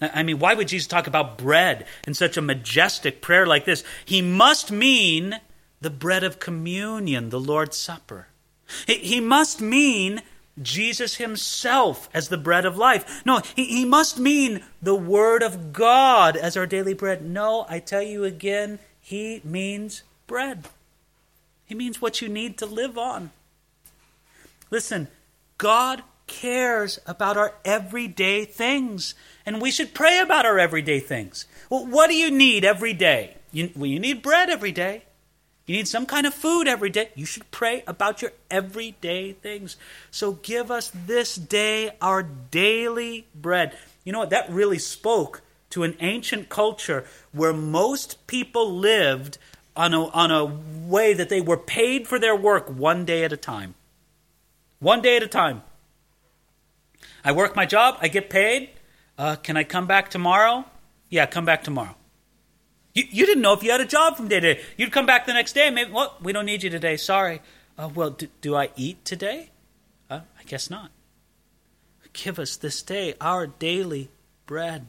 I mean, why would Jesus talk about bread in such a majestic prayer like this? He must mean the bread of communion, the Lord's Supper. He must mean Jesus himself as the bread of life. No, he, he must mean the Word of God as our daily bread. No, I tell you again, he means bread. He means what you need to live on. Listen, God cares about our everyday things, and we should pray about our everyday things. Well, what do you need every day? You, well, you need bread every day. You need some kind of food every day. You should pray about your everyday things. So give us this day our daily bread. You know what? That really spoke to an ancient culture where most people lived on a, on a way that they were paid for their work one day at a time. One day at a time. I work my job, I get paid. Uh, can I come back tomorrow? Yeah, come back tomorrow. You, you didn't know if you had a job from day to day. You'd come back the next day maybe, well, we don't need you today. Sorry. Uh, well, do, do, I eat today? Uh, I guess not. Give us this day our daily bread.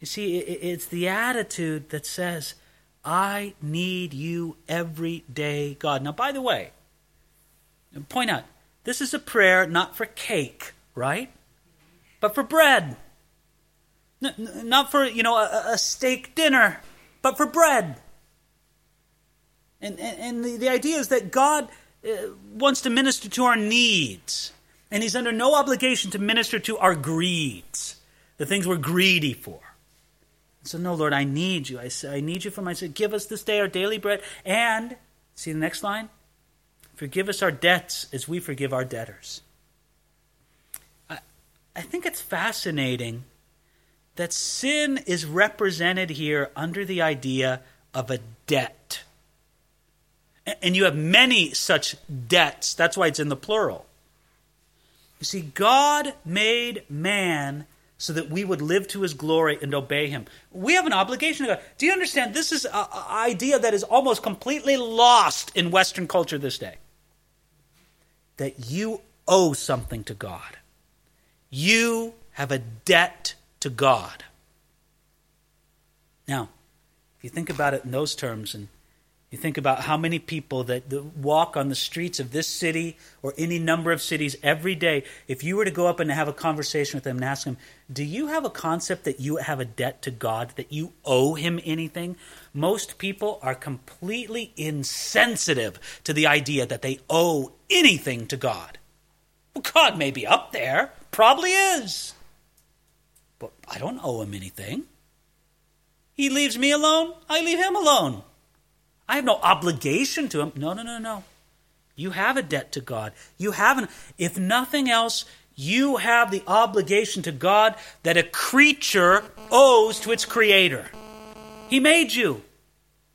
You see, it, it's the attitude that says, I need you every day, God. Now, by the way, point out, this is a prayer not for cake, right? But for bread. N- not for, you know, a, a, steak dinner, but for bread. And, and, the, the idea is that God uh, wants to minister to our needs. And He's under no obligation to minister to our greeds, the things we're greedy for. So, no, Lord, I need you. I, I need you for my sake. Give us this day our daily bread. And, see the next line? Forgive us our debts as we forgive our debtors. I, I think it's fascinating that sin is represented here under the idea of a debt. And you have many such debts. That's why it's in the plural. You see, God made man so that we would live to his glory and obey him. We have an obligation to God. Do you understand? This is an idea that is almost completely lost in Western culture this day. That you owe something to God. You have a debt to God. Now, if you think about it in those terms and you think about how many people that, that, walk on the streets of this city or any number of cities every day. If you were to go up and have a conversation with them and ask them, Do you have a concept that you have a debt to God, that you owe Him anything? Most people are completely insensitive to the idea that they owe anything to God. Well, God may be up there, probably is. I don't owe Him anything. He leaves me alone, I leave Him alone. I have no obligation to him. No, no, no, no. You have a debt to God. You have an, if nothing else, you have the obligation to God that a creature owes to its creator. He made you.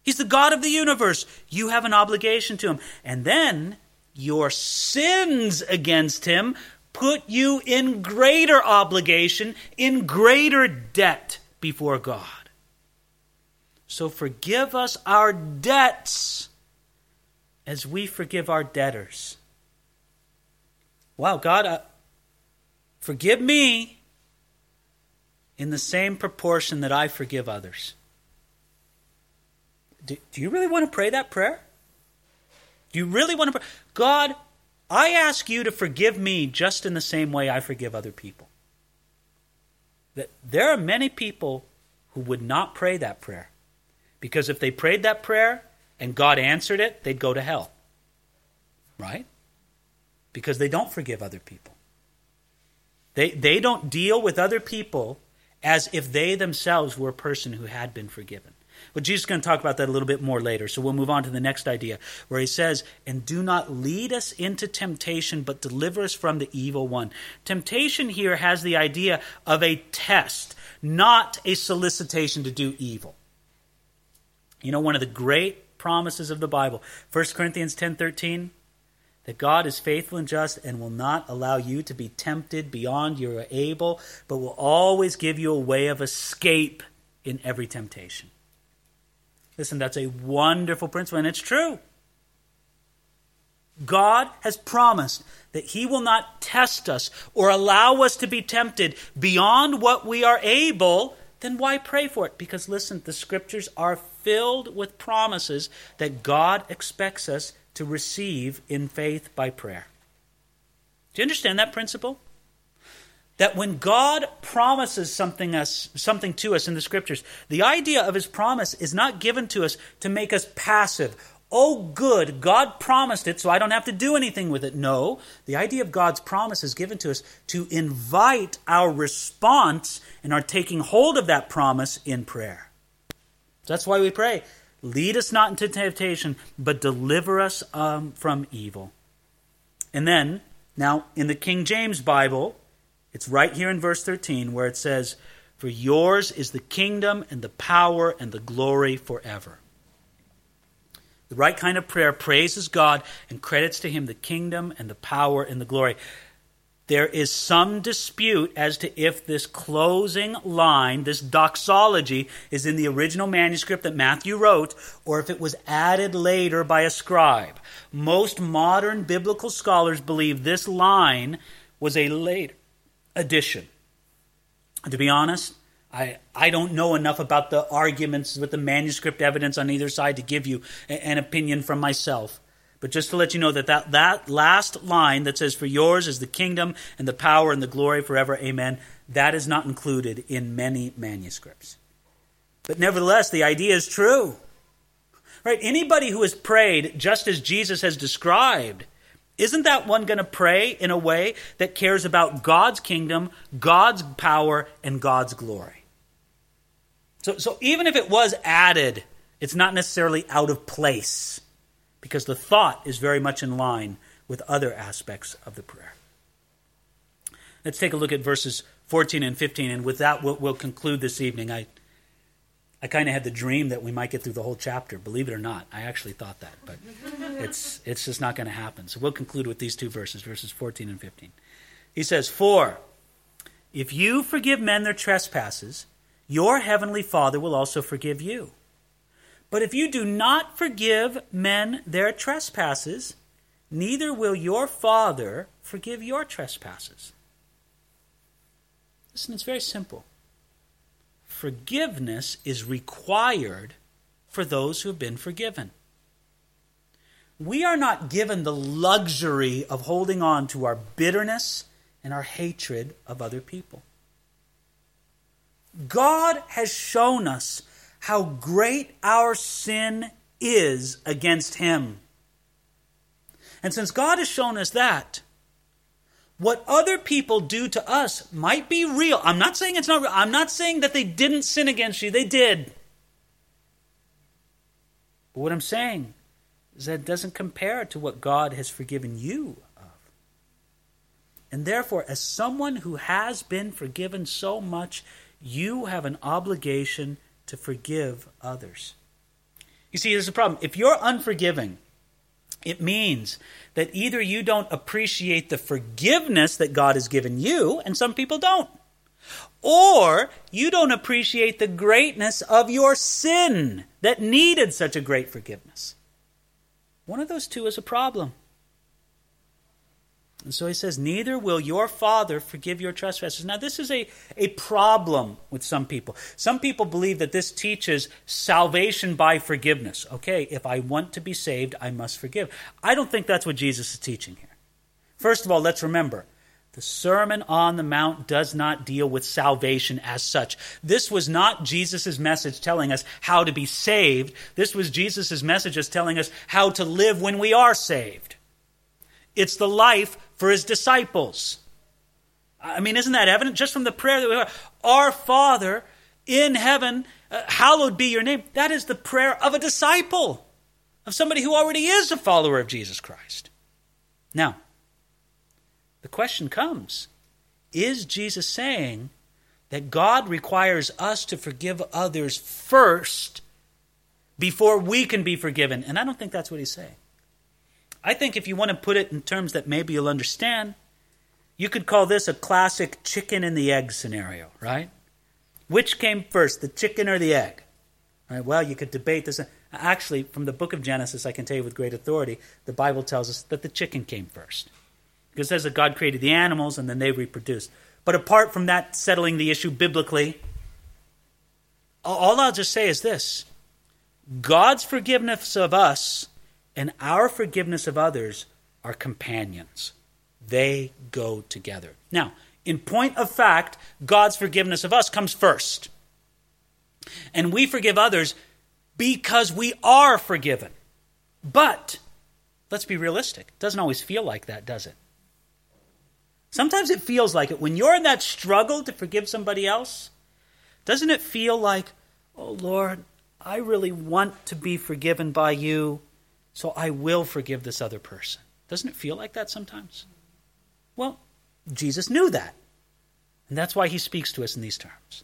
He's the God of the universe. You have an obligation to him. And then your sins against him put you in greater obligation, in greater debt before God. So forgive us our debts as we forgive our debtors. Wow, God, uh, forgive me in the same proportion that I forgive others. Do, do you really want to pray that prayer? Do you really want to pray? God, I ask you to forgive me just in the same way I forgive other people. That there are many people who would not pray that prayer. Because if they prayed that prayer and God answered it, they'd go to hell. Right? Because they don't forgive other people. They, they don't deal with other people as if they themselves were a person who had been forgiven. But Jesus is going to talk about that a little bit more later. So we'll move on to the next idea where he says, And do not lead us into temptation, but deliver us from the evil one. Temptation here has the idea of a test, not a solicitation to do evil. You know, one of the great promises of the Bible, 1 Corinthians 10:13, that God is faithful and just and will not allow you to be tempted beyond your able, but will always give you a way of escape in every temptation. Listen, that's a wonderful principle, and it's true. God has promised that He will not test us or allow us to be tempted beyond what we are able, then why pray for it? Because listen, the scriptures are filled with promises that God expects us to receive in faith by prayer. Do you understand that principle? That when God promises something us something to us in the scriptures, the idea of his promise is not given to us to make us passive. Oh, good, God promised it, so I don't have to do anything with it. No, the idea of God's promise is given to us to invite our response and our taking hold of that promise in prayer. That's why we pray. Lead us not into temptation, but deliver us um, from evil. And then, now in the King James Bible, it's right here in verse 13 where it says, For yours is the kingdom and the power and the glory forever. The right kind of prayer praises God and credits to Him the kingdom and the power and the glory there is some dispute as to if this closing line, this doxology, is in the original manuscript that Matthew wrote or if it was added later by a scribe. Most modern biblical scholars believe this line was a late addition. To be honest, I, I don't know enough about the arguments with the manuscript evidence on either side to give you an opinion from myself. But just to let you know that, that that last line that says, For yours is the kingdom and the power and the glory forever, amen, that is not included in many manuscripts. But nevertheless, the idea is true. Right? Anybody who has prayed just as Jesus has described, isn't that one going to pray in a way that cares about God's kingdom, God's power, and God's glory? So, so even if it was added, it's not necessarily out of place because the thought is very much in line with other aspects of the prayer. Let's take a look at verses 14 and 15, and with that, we'll, we'll conclude this evening. I, I kind of had the dream that we might get through the whole chapter. Believe it or not, I actually thought that, but it's, it's just not going to happen. So we'll conclude with these two verses, verses 14 and 15. He says, For If you forgive men their trespasses, your heavenly Father will also forgive you. But if you do not forgive men their trespasses, neither will your Father forgive your trespasses. Listen, it's very simple. Forgiveness is required for those who have been forgiven. We are not given the luxury of holding on to our bitterness and our hatred of other people. God has shown us how great our sin is against Him. And since God has shown us that, what other people do to us might be real. I'm not saying it's not real. I'm not saying that they didn't sin against you. They did. But what I'm saying is that it doesn't compare to what God has forgiven you of. And therefore, as someone who has been forgiven so much, you have an obligation to forgive others. You see, there's a problem. If you're unforgiving, it means that either you don't appreciate the forgiveness that God has given you, and some people don't, or you don't appreciate the greatness of your sin that needed such a great forgiveness. One of those two is a problem. And so he says, Neither will your Father forgive your trespasses. Now, this is a, a problem with some people. Some people believe that this teaches salvation by forgiveness. Okay, if I want to be saved, I must forgive. I don't think that's what Jesus is teaching here. First of all, let's remember the Sermon on the Mount does not deal with salvation as such. This was not Jesus' message telling us how to be saved. This was Jesus' message as telling us how to live when we are saved. It's the life for his disciples. I mean, isn't that evident? Just from the prayer that we have, Our Father in heaven, uh, hallowed be your name. That is the prayer of a disciple, of somebody who already is a follower of Jesus Christ. Now, the question comes Is Jesus saying that God requires us to forgive others first before we can be forgiven? And I don't think that's what he's saying. I think if you want to put it in terms that maybe you'll understand, you could call this a classic chicken and the egg scenario, right? Which came first, the chicken or the egg? Right, well, you could debate this. Actually, from the book of Genesis, I can tell you with great authority, the Bible tells us that the chicken came first. Because it says that God created the animals and then they reproduced. But apart from that settling the issue biblically, all I'll just say is this God's forgiveness of us and our forgiveness of others are companions. They go together. Now, in point of fact, God's forgiveness of us comes first. And we forgive others because we are forgiven. But let's be realistic. It doesn't always feel like that, does it? Sometimes it feels like it. When you're in that struggle to forgive somebody else, doesn't it feel like, oh Lord, I really want to be forgiven by you, so I will forgive this other person. Doesn't it feel like that sometimes? Well, Jesus knew that. And that's why he speaks to us in these terms.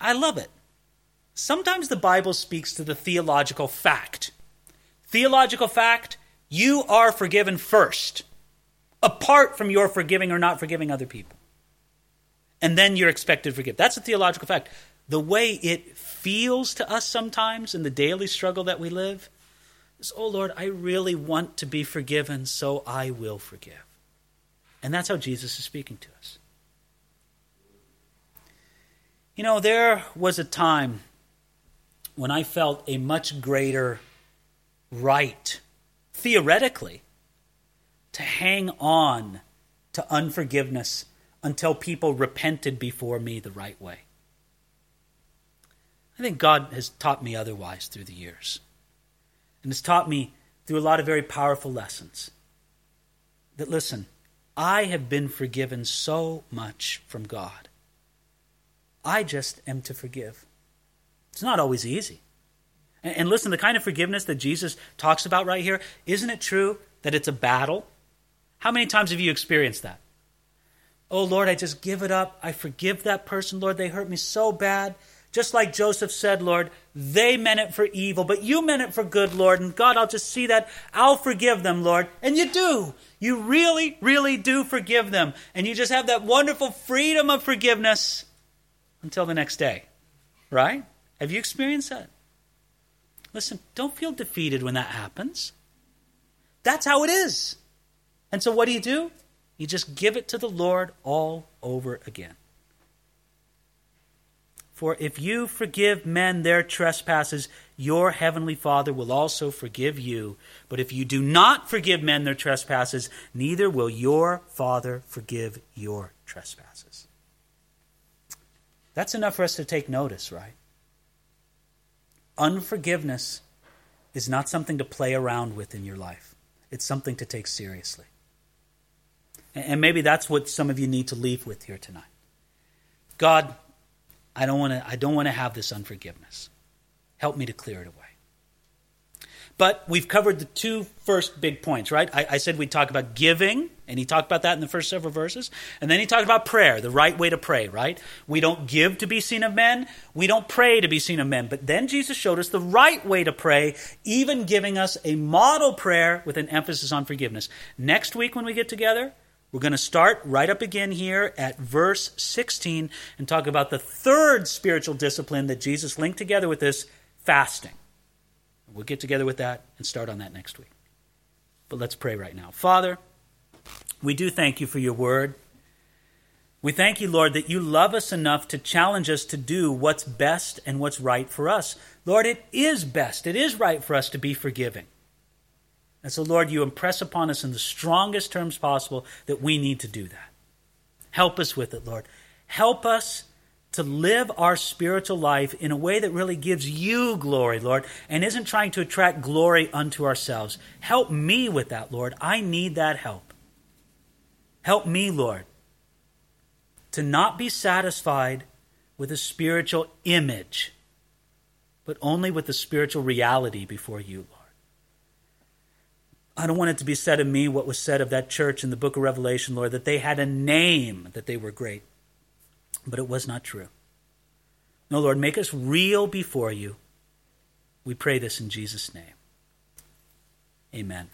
I, love it. Sometimes the Bible speaks to the theological fact. Theological fact, you are forgiven first, apart from your forgiving or not forgiving other people. And then you're expected to forgive. That's a theological fact. The way it feels to us sometimes in the daily struggle that we live is, oh Lord, I really want to be forgiven, so I will forgive. And that's how Jesus is speaking to us. You know, there was a time when I felt a much greater right, theoretically, to hang on to unforgiveness until people repented before me the right way. I think God has taught me otherwise through the years and has taught me through a lot of very powerful lessons that listen, I have been forgiven so much from God. I just am to forgive. It's not always easy. And, and listen, the kind of forgiveness that Jesus talks about right here, isn't it true that it's a battle? How many times have you experienced that? Oh, Lord, I just give it up. I forgive that person. Lord, they hurt me so bad. Just like Joseph said, Lord, they meant it for evil, but you meant it for good, Lord. And God, I'll just see that. I'll forgive them, Lord. And you do. You really, really do forgive them. And you just have that wonderful freedom of forgiveness until the next day. Right? Have you experienced that? Listen, don't feel defeated when that happens. That's how it is. And so what do you do? You just give it to the Lord all over again. For if you forgive men their trespasses, your heavenly Father will also forgive you. But if you do not forgive men their trespasses, neither will your Father forgive your trespasses. That's enough for us to take notice, right? Unforgiveness is not something to play around with in your life, it's something to take seriously. And maybe that's what some of you need to leave with here tonight. God, I don't want to I don't want to have this unforgiveness. Help me to clear it away. But we've covered the two first big points, right? I, I, said we'd talk about giving, and he talked about that in the first several verses. And then he talked about prayer, the right way to pray, right? We don't give to be seen of men, we don't pray to be seen of men. But then Jesus showed us the right way to pray, even giving us a model prayer with an emphasis on forgiveness. Next week, when we get together, we're going to start right up again here at verse 16 and talk about the third spiritual discipline that Jesus linked together with this fasting. We'll get together with that and start on that next week. But let's pray right now. Father, we do thank you for your word. We thank you, Lord, that you love us enough to challenge us to do what's best and what's right for us. Lord, it is best, it is right for us to be forgiving. And so, Lord, you impress upon us in the strongest terms possible that we need to do that. Help us with it, Lord. Help us to live our spiritual life in a way that really gives you glory, Lord, and isn't trying to attract glory unto ourselves. Help me with that, Lord. I need that help. Help me, Lord, to not be satisfied with a spiritual image, but only with the spiritual reality before you, Lord. I don't want it to be said of me what was said of that church in the book of Revelation, Lord, that they had a name that they were great. But it was not true. No, Lord, make us real before you. We pray this in Jesus' name. Amen.